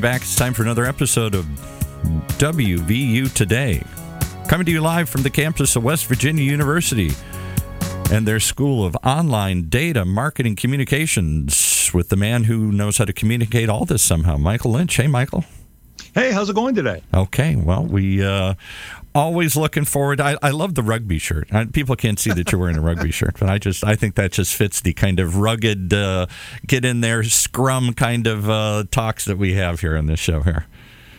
Welcome back. It's time for another episode of WVU Today. Coming to you live from the campus of West Virginia University and their School of Online Data Marketing Communications with the man who knows how to communicate all this somehow, Michael Lynch. Hey, Michael. Hey, how's it going today? Okay, well, we uh, always looking forward. I, I love the rugby shirt. I, people can't see that you're wearing a rugby shirt, but I just I think that just fits the kind of rugged, uh, get in there, scrum kind of uh, talks that we have here on this show here.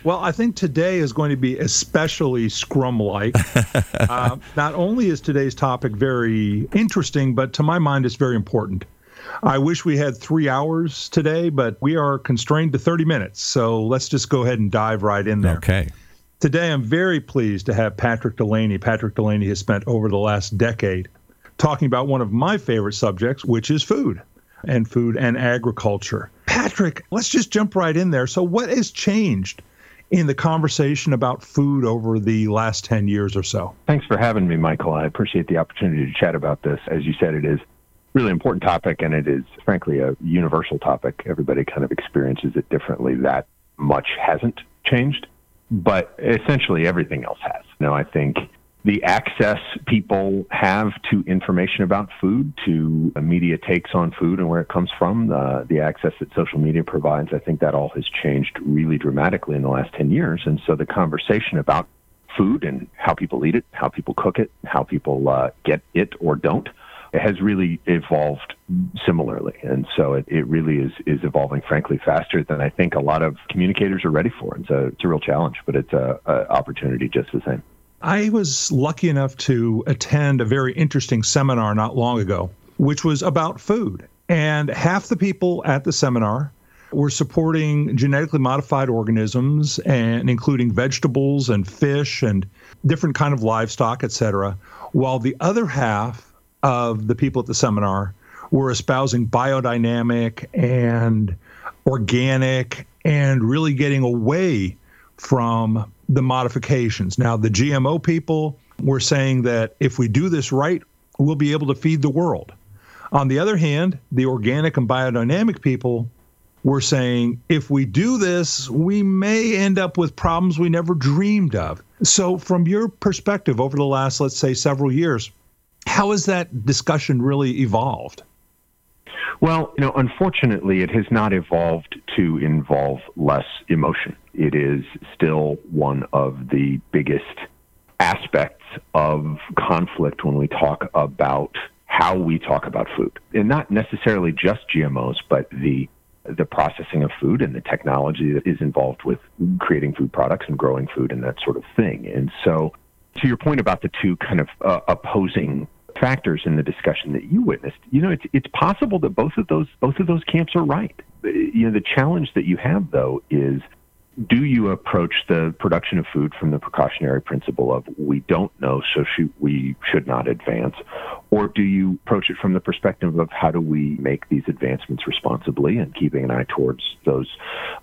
Well, I think today is going to be especially scrum like. uh, not only is today's topic very interesting, but to my mind, it's very important. I wish we had three hours today, but we are constrained to 30 minutes. So let's just go ahead and dive right in there. Okay. Today, I'm very pleased to have Patrick Delaney. Patrick Delaney has spent over the last decade talking about one of my favorite subjects, which is food and food and agriculture. Patrick, let's just jump right in there. So, what has changed in the conversation about food over the last 10 years or so? Thanks for having me, Michael. I appreciate the opportunity to chat about this. As you said, it is really important topic and it is frankly a universal topic. Everybody kind of experiences it differently. That much hasn't changed but essentially everything else has. Now, I think the access people have to information about food, to media takes on food and where it comes from, the, the access that social media provides, I think that all has changed really dramatically in the last 10 years. And so the conversation about food and how people eat it, how people cook it, how people uh, get it or don't, has really evolved similarly. And so it, it really is, is evolving, frankly, faster than I think a lot of communicators are ready for. It's a, it's a real challenge, but it's a, a opportunity just the same. I was lucky enough to attend a very interesting seminar not long ago, which was about food. And half the people at the seminar were supporting genetically modified organisms and including vegetables and fish and different kind of livestock, et cetera, while the other half of the people at the seminar were espousing biodynamic and organic and really getting away from the modifications. Now, the GMO people were saying that if we do this right, we'll be able to feed the world. On the other hand, the organic and biodynamic people were saying if we do this, we may end up with problems we never dreamed of. So, from your perspective over the last, let's say, several years, how has that discussion really evolved? Well, you know, unfortunately, it has not evolved to involve less emotion. It is still one of the biggest aspects of conflict when we talk about how we talk about food. And not necessarily just GMOs, but the the processing of food and the technology that is involved with creating food products and growing food and that sort of thing. And so to your point about the two kind of uh, opposing factors in the discussion that you witnessed, you know, it's it's possible that both of those both of those camps are right. You know, the challenge that you have though is do you approach the production of food from the precautionary principle of we don't know, so should, we should not advance? Or do you approach it from the perspective of how do we make these advancements responsibly and keeping an eye towards those,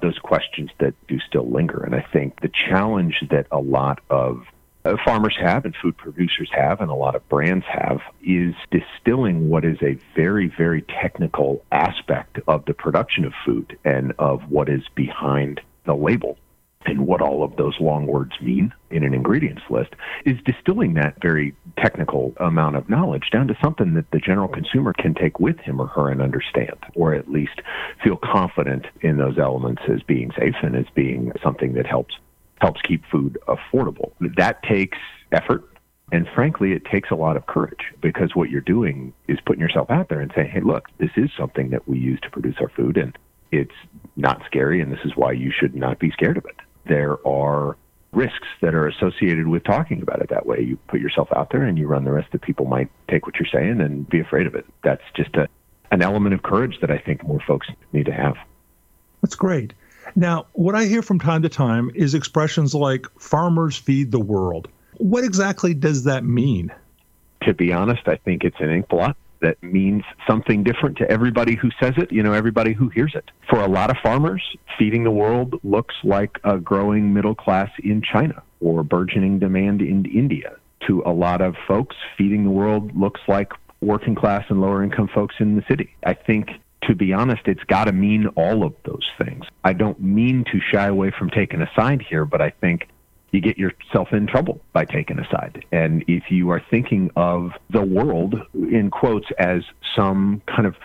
those questions that do still linger? And I think the challenge that a lot of uh, farmers have and food producers have and a lot of brands have is distilling what is a very, very technical aspect of the production of food and of what is behind the label. And what all of those long words mean in an ingredients list is distilling that very technical amount of knowledge down to something that the general consumer can take with him or her and understand, or at least feel confident in those elements as being safe and as being something that helps helps keep food affordable. That takes effort. And frankly, it takes a lot of courage because what you're doing is putting yourself out there and saying, hey, look, this is something that we use to produce our food and it's not scary and this is why you should not be scared of it. There are risks that are associated with talking about it that way. You put yourself out there and you run the risk that people might take what you're saying and be afraid of it. That's just a, an element of courage that I think more folks need to have. That's great. Now, what I hear from time to time is expressions like farmers feed the world. What exactly does that mean? To be honest, I think it's an ink blot that means something different to everybody who says it, you know, everybody who hears it. For a lot of farmers, feeding the world looks like a growing middle class in China or burgeoning demand in India. To a lot of folks, feeding the world looks like working class and lower income folks in the city. I think to be honest, it's got to mean all of those things. I don't mean to shy away from taking a side here, but I think you get yourself in trouble by taking a side. And if you are thinking of the world in quotes as some kind of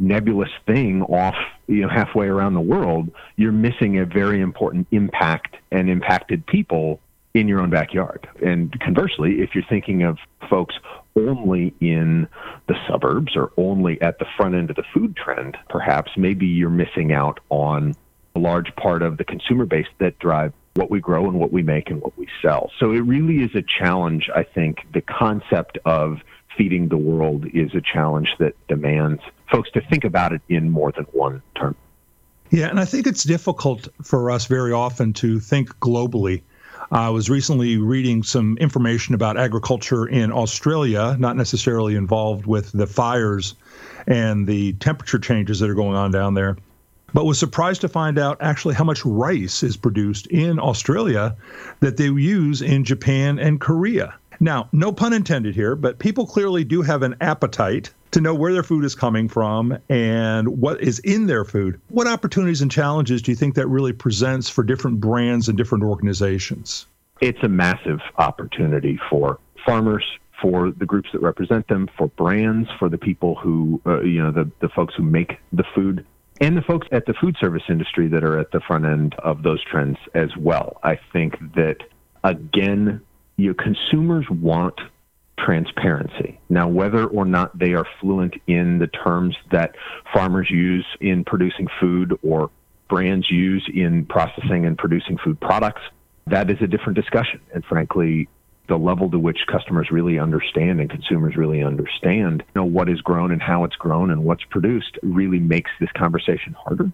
nebulous thing off, you know, halfway around the world, you're missing a very important impact and impacted people in your own backyard. And conversely, if you're thinking of folks only in the suburbs or only at the front end of the food trend, perhaps maybe you're missing out on a large part of the consumer base that drive what we grow and what we make and what we sell. So it really is a challenge. I think the concept of feeding the world is a challenge that demands folks to think about it in more than one term. Yeah, and I think it's difficult for us very often to think globally. I was recently reading some information about agriculture in Australia, not necessarily involved with the fires and the temperature changes that are going on down there but was surprised to find out actually how much rice is produced in Australia that they use in Japan and Korea. Now, no pun intended here, but people clearly do have an appetite to know where their food is coming from and what is in their food. What opportunities and challenges do you think that really presents for different brands and different organizations? It's a massive opportunity for farmers, for the groups that represent them, for brands, for the people who, uh, you know, the, the folks who make the food and the folks at the food service industry that are at the front end of those trends as well. I think that, again, your consumers want transparency. Now, whether or not they are fluent in the terms that farmers use in producing food or brands use in processing and producing food products, that is a different discussion. And frankly, the level to which customers really understand and consumers really understand you know what is grown and how it's grown and what's produced really makes this conversation harder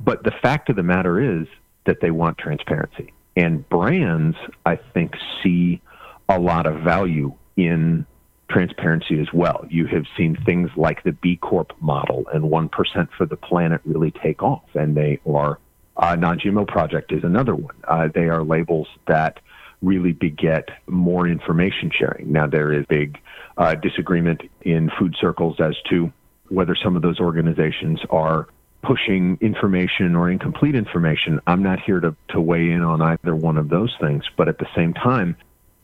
but the fact of the matter is that they want transparency and brands i think see a lot of value in transparency as well you have seen things like the b corp model and 1% for the planet really take off and they are uh, non-gmo project is another one uh, they are labels that really beget more information sharing. Now, there is big uh, disagreement in food circles as to whether some of those organizations are pushing information or incomplete information. I'm not here to, to weigh in on either one of those things, but at the same time,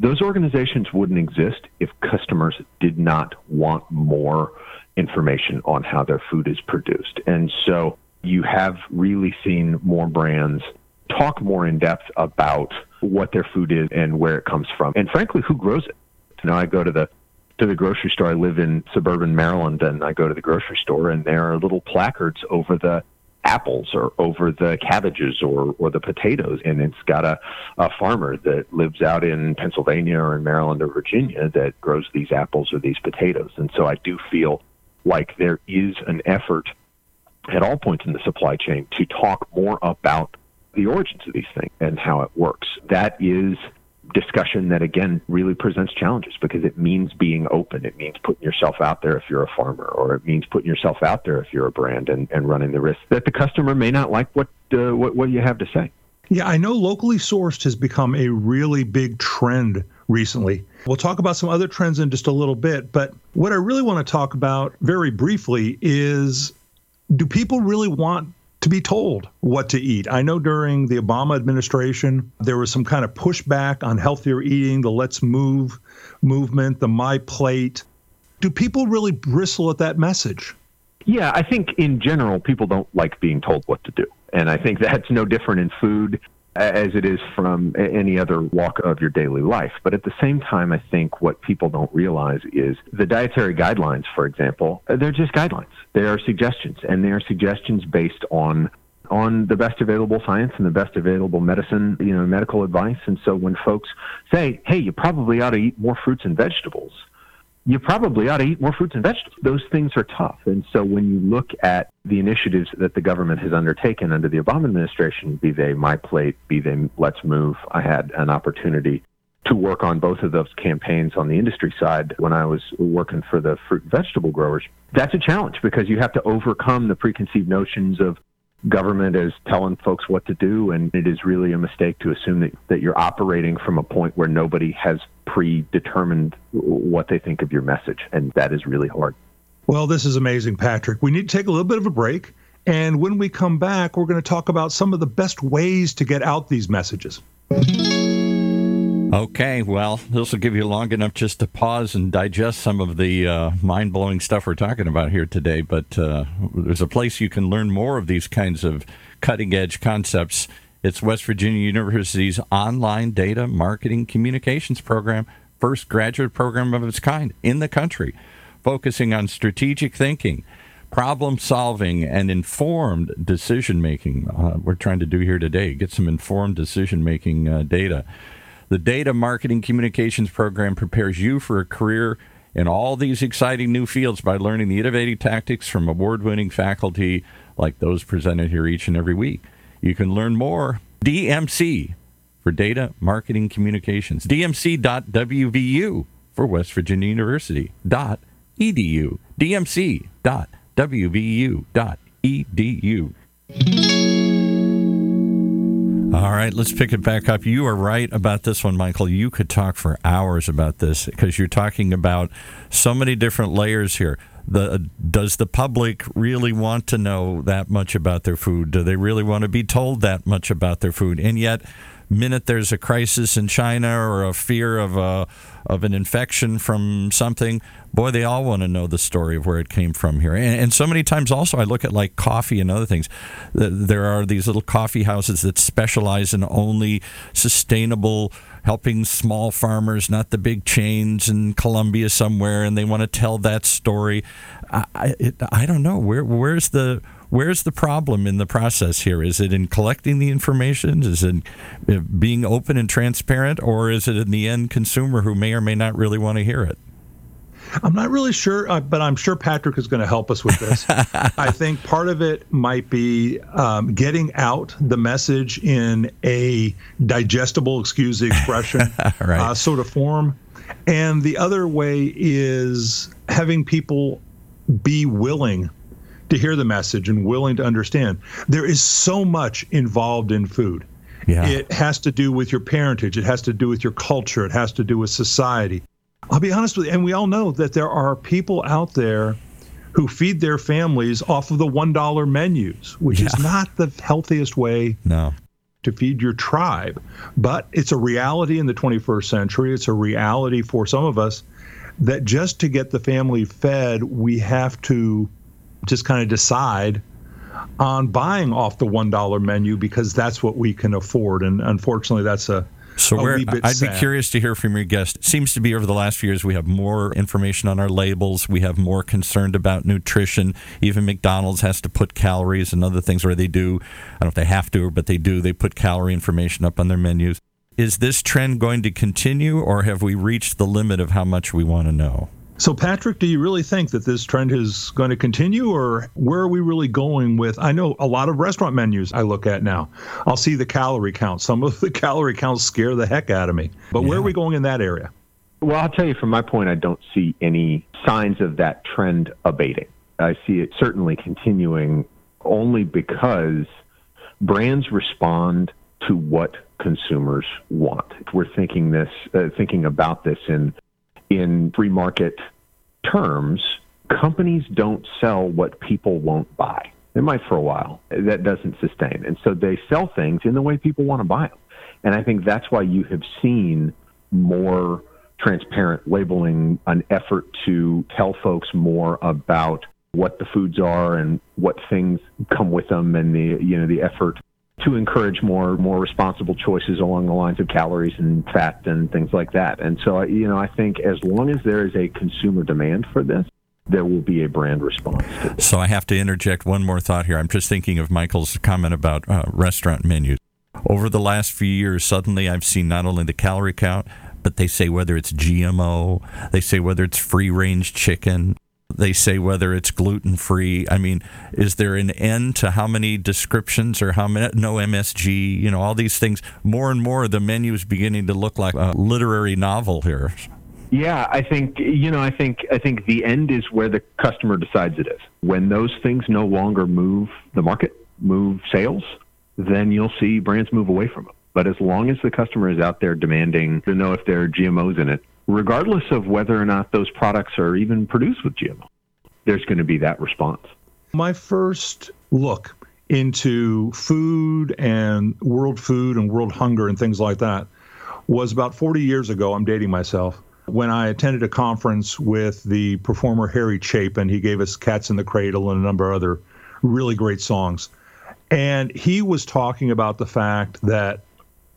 those organizations wouldn't exist if customers did not want more information on how their food is produced. And so you have really seen more brands talk more in depth about what their food is and where it comes from, and frankly, who grows it. You know, I go to the to the grocery store. I live in suburban Maryland, and I go to the grocery store, and there are little placards over the apples or over the cabbages or, or the potatoes. And it's got a, a farmer that lives out in Pennsylvania or in Maryland or Virginia that grows these apples or these potatoes. And so I do feel like there is an effort at all points in the supply chain to talk more about the origins of these things and how it works. That is discussion that again really presents challenges because it means being open. It means putting yourself out there if you're a farmer, or it means putting yourself out there if you're a brand and, and running the risk that the customer may not like what, uh, what what you have to say. Yeah, I know locally sourced has become a really big trend recently. We'll talk about some other trends in just a little bit, but what I really want to talk about very briefly is do people really want to be told what to eat. I know during the Obama administration, there was some kind of pushback on healthier eating, the Let's Move movement, the My Plate. Do people really bristle at that message? Yeah, I think in general, people don't like being told what to do. And I think that's no different in food as it is from any other walk of your daily life. But at the same time, I think what people don't realize is the dietary guidelines, for example, they're just guidelines. They are suggestions, and they are suggestions based on on the best available science and the best available medicine, you know, medical advice. And so when folks say, "Hey, you probably ought to eat more fruits and vegetables," you probably ought to eat more fruits and vegetables. Those things are tough. And so when you look at the initiatives that the government has undertaken under the Obama administration, be they My Plate, be they Let's Move, I had an opportunity to work on both of those campaigns on the industry side when I was working for the fruit and vegetable growers. That's a challenge because you have to overcome the preconceived notions of government as telling folks what to do, and it is really a mistake to assume that, that you're operating from a point where nobody has predetermined what they think of your message, and that is really hard. Well, this is amazing, Patrick. We need to take a little bit of a break. And when we come back, we're going to talk about some of the best ways to get out these messages. Okay, well, this will give you long enough just to pause and digest some of the uh, mind blowing stuff we're talking about here today. But uh, there's a place you can learn more of these kinds of cutting edge concepts. It's West Virginia University's online data marketing communications program, first graduate program of its kind in the country, focusing on strategic thinking problem solving and informed decision making. Uh, we're trying to do here today get some informed decision making uh, data. The Data Marketing Communications Program prepares you for a career in all these exciting new fields by learning the innovative tactics from award winning faculty like those presented here each and every week. You can learn more. DMC for Data Marketing Communications. DMC.WVU for West Virginia University. Dot edu. DMC.WVU.edu. All right, let's pick it back up. You are right about this one, Michael. You could talk for hours about this because you're talking about so many different layers here. The does the public really want to know that much about their food? Do they really want to be told that much about their food? And yet, minute there's a crisis in China or a fear of a of an infection from something, boy, they all want to know the story of where it came from here. And, and, so many times, also, I look at like coffee and other things. There are these little coffee houses that specialize in only sustainable helping small farmers, not the big chains in Colombia somewhere, and they want to tell that story. I, it, I don't know where where's the where's the problem in the process here? Is it in collecting the information? Is it uh, being open and transparent, or is it in the end consumer who may or may not really want to hear it? I'm not really sure, uh, but I'm sure Patrick is going to help us with this. I think part of it might be um, getting out the message in a digestible, excuse the expression, right. uh, sort of form. And the other way is having people be willing to hear the message and willing to understand. There is so much involved in food. Yeah. It has to do with your parentage, it has to do with your culture, it has to do with society. I'll be honest with you, and we all know that there are people out there who feed their families off of the $1 menus, which yeah. is not the healthiest way no. to feed your tribe. But it's a reality in the 21st century. It's a reality for some of us that just to get the family fed, we have to just kind of decide on buying off the $1 menu because that's what we can afford. And unfortunately, that's a so where I'd sad. be curious to hear from your guest. It seems to be over the last few years we have more information on our labels. We have more concerned about nutrition. Even McDonald's has to put calories and other things, where they do. I don't know if they have to, but they do. They put calorie information up on their menus. Is this trend going to continue, or have we reached the limit of how much we want to know? So, Patrick, do you really think that this trend is going to continue, or where are we really going with? I know a lot of restaurant menus I look at now. I'll see the calorie count. Some of the calorie counts scare the heck out of me. But yeah. where are we going in that area? Well, I'll tell you from my point, I don't see any signs of that trend abating. I see it certainly continuing only because brands respond to what consumers want. We're thinking this, uh, thinking about this in in free market terms, companies don't sell what people won't buy. They might for a while. That doesn't sustain. And so they sell things in the way people want to buy them. And I think that's why you have seen more transparent labeling, an effort to tell folks more about what the foods are and what things come with them and the you know the effort to encourage more more responsible choices along the lines of calories and fat and things like that. And so, you know, I think as long as there is a consumer demand for this, there will be a brand response. So I have to interject one more thought here. I'm just thinking of Michael's comment about uh, restaurant menus. Over the last few years, suddenly I've seen not only the calorie count, but they say whether it's GMO, they say whether it's free range chicken, they say whether it's gluten free. I mean, is there an end to how many descriptions or how many no MSG? You know, all these things. More and more, the menu is beginning to look like a literary novel here. Yeah, I think you know. I think I think the end is where the customer decides it is. When those things no longer move the market, move sales, then you'll see brands move away from them. But as long as the customer is out there demanding to know if there are GMOs in it, regardless of whether or not those products are even produced with GMO. there's going to be that response. My first look into food and world food and world hunger and things like that was about 40 years ago. I'm dating myself. When I attended a conference with the performer Harry Chapin, he gave us Cats in the Cradle and a number of other really great songs. And he was talking about the fact that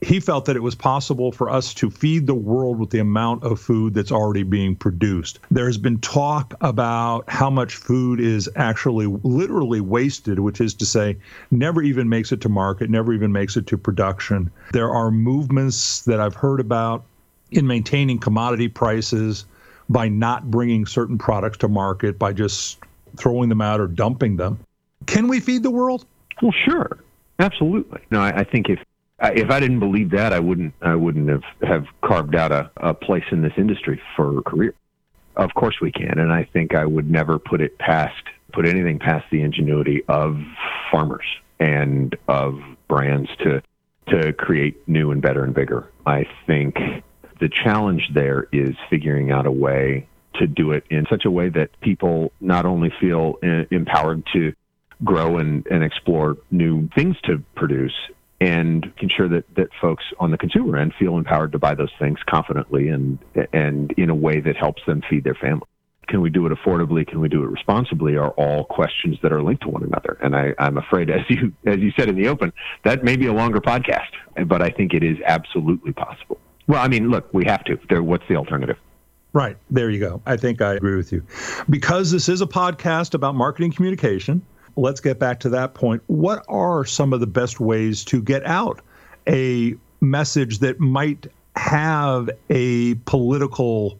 he felt that it was possible for us to feed the world with the amount of food that's already being produced. There's been talk about how much food is actually literally wasted, which is to say, never even makes it to market, never even makes it to production. There are movements that I've heard about in maintaining commodity prices by not bringing certain products to market, by just throwing them out or dumping them. Can we feed the world? Well, sure. Absolutely. No, I, I think if if I didn't believe that, I wouldn't I wouldn't have, have carved out a, a place in this industry for a career. Of course we can, and I think I would never put it past put anything past the ingenuity of farmers and of brands to to create new and better and bigger. I think the challenge there is figuring out a way to do it in such a way that people not only feel uh, empowered to grow and, and explore new things to produce and ensure that, that folks on the consumer end feel empowered to buy those things confidently and and in a way that helps them feed their family. Can we do it affordably? Can we do it responsibly? Are all questions that are linked to one another. And I, I'm afraid, as you as you said in the open, that may be a longer podcast, but I think it is absolutely possible. Well, I mean, look, we have to. There, what's the alternative? Right. There you go. I think I agree with you. Because this is a podcast about marketing communication, let's get back to that point. What are some of the best ways to get out a message that might have a political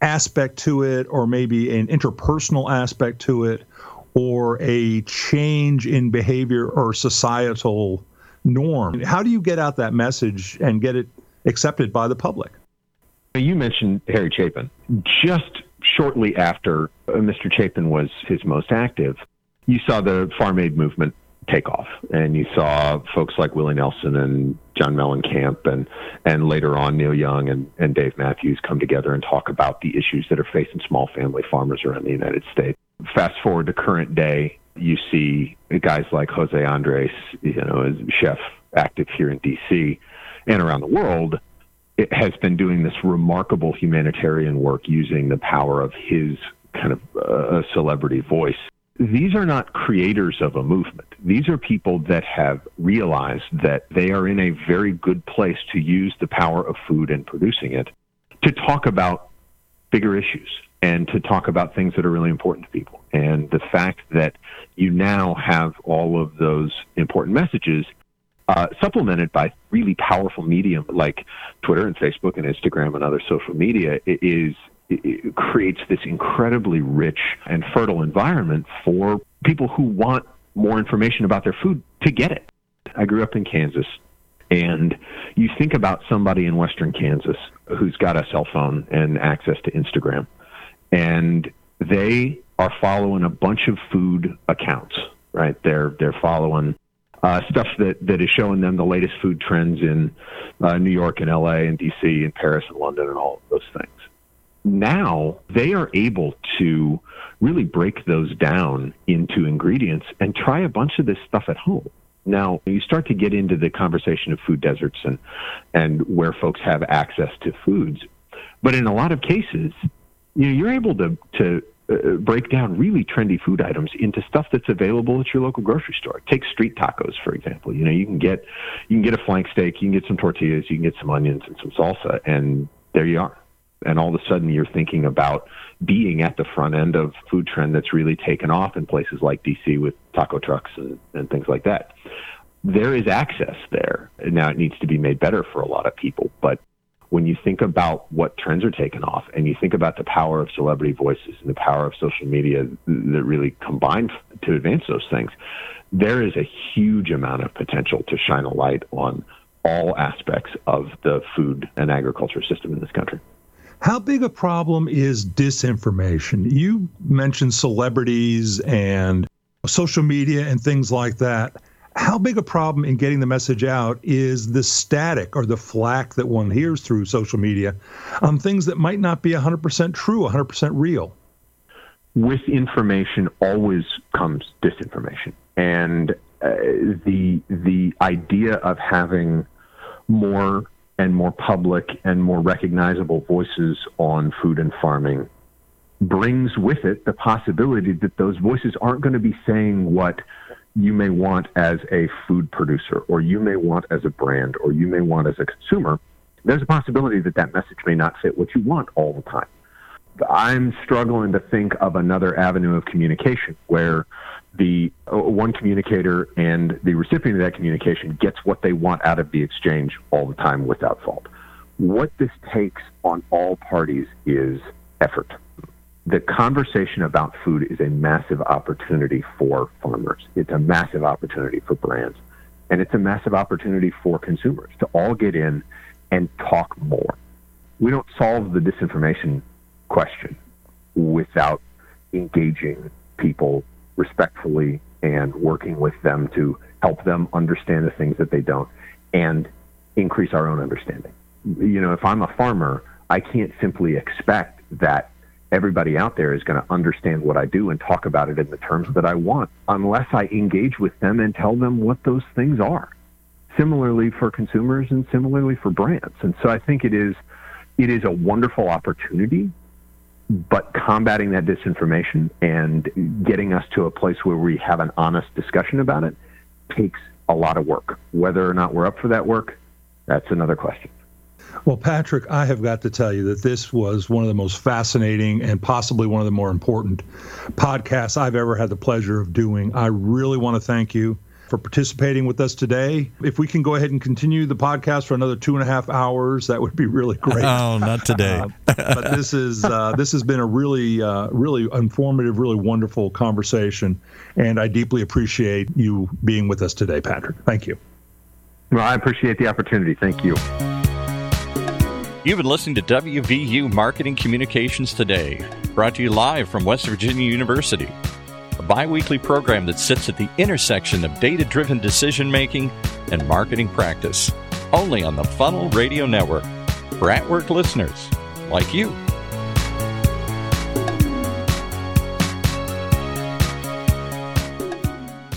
aspect to it, or maybe an interpersonal aspect to it, or a change in behavior or societal norm? How do you get out that message and get it accepted by the public? You mentioned Harry Chapin. Just shortly after Mr. Chapin was his most active, you saw the farm aid movement take off, and you saw folks like Willie Nelson and John Mellencamp, and and later on Neil Young and, and Dave Matthews come together and talk about the issues that are facing small family farmers around the United States. Fast forward to current day, you see guys like Jose Andres, you know, chef active here in D.C. and around the world, it has been doing this remarkable humanitarian work using the power of his kind of uh, celebrity voice these are not creators of a movement. These are people that have realized that they are in a very good place to use the power of food and producing it to talk about bigger issues and to talk about things that are really important to people. And the fact that you now have all of those important messages uh, supplemented by really powerful medium like Twitter and Facebook and Instagram and other social media is it creates this incredibly rich and fertile environment for people who want more information about their food to get it. I grew up in Kansas, and you think about somebody in western Kansas who's got a cell phone and access to Instagram, and they are following a bunch of food accounts, right? They're they're following uh, stuff that, that is showing them the latest food trends in uh, New York and LA and DC and Paris and London and all of those things now they are able to really break those down into ingredients and try a bunch of this stuff at home. Now, you start to get into the conversation of food deserts and, and where folks have access to foods. But in a lot of cases, you know, you're able to, to uh, break down really trendy food items into stuff that's available at your local grocery store. Take street tacos, for example. You know, you can get, you can get a flank steak, you can get some tortillas, you can get some onions and some salsa, and there you are and all of a sudden you're thinking about being at the front end of food trend that's really taken off in places like DC with taco trucks and, and things like that. There is access there. Now it needs to be made better for a lot of people, but when you think about what trends are taking off and you think about the power of celebrity voices and the power of social media that really combine to advance those things, there is a huge amount of potential to shine a light on all aspects of the food and agriculture system in this country. How big a problem is disinformation? You mentioned celebrities and social media and things like that. How big a problem in getting the message out is the static or the flack that one hears through social media on things that might not be 100% true, 100% real? with information always comes disinformation, and uh, the the idea of having more and more public and more recognizable voices on food and farming brings with it the possibility that those voices aren't going to be saying what you may want as a food producer, or you may want as a brand, or you may want as a consumer. There's a possibility that that message may not fit what you want all the time. I'm struggling to think of another avenue of communication where the uh, one communicator and the recipient of that communication gets what they want out of the exchange all the time without fault. What this takes on all parties is effort. The conversation about food is a massive opportunity for farmers. It's a massive opportunity for brands. And it's a massive opportunity for consumers to all get in and talk more. We don't solve the disinformation question without engaging people respectfully and working with them to help them understand the things that they don't and increase our own understanding. You know, if I'm a farmer, I can't simply expect that everybody out there is going to understand what I do and talk about it in the terms that I want unless I engage with them and tell them what those things are. Similarly for consumers and similarly for brands. And so I think it is it is a wonderful opportunity but combating that disinformation and getting us to a place where we have an honest discussion about it takes a lot of work. Whether or not we're up for that work, that's another question. Well, Patrick, I have got to tell you that this was one of the most fascinating and possibly one of the more important podcasts I've ever had the pleasure of doing. I really want to thank you for participating with us today. If we can go ahead and continue the podcast for another two and a half hours, that would be really great. Oh, not today. uh, but this is uh, this has been a really uh, really informative, really wonderful conversation, and I deeply appreciate you being with us today, Patrick. Thank you. Well, I appreciate the opportunity. Thank you. You've been listening to WVU Marketing Communications Today, brought to you live from West Virginia University a bi weekly program that sits at the intersection of data driven decision making and marketing practice, only on the Funnel Radio Network for at work listeners like you.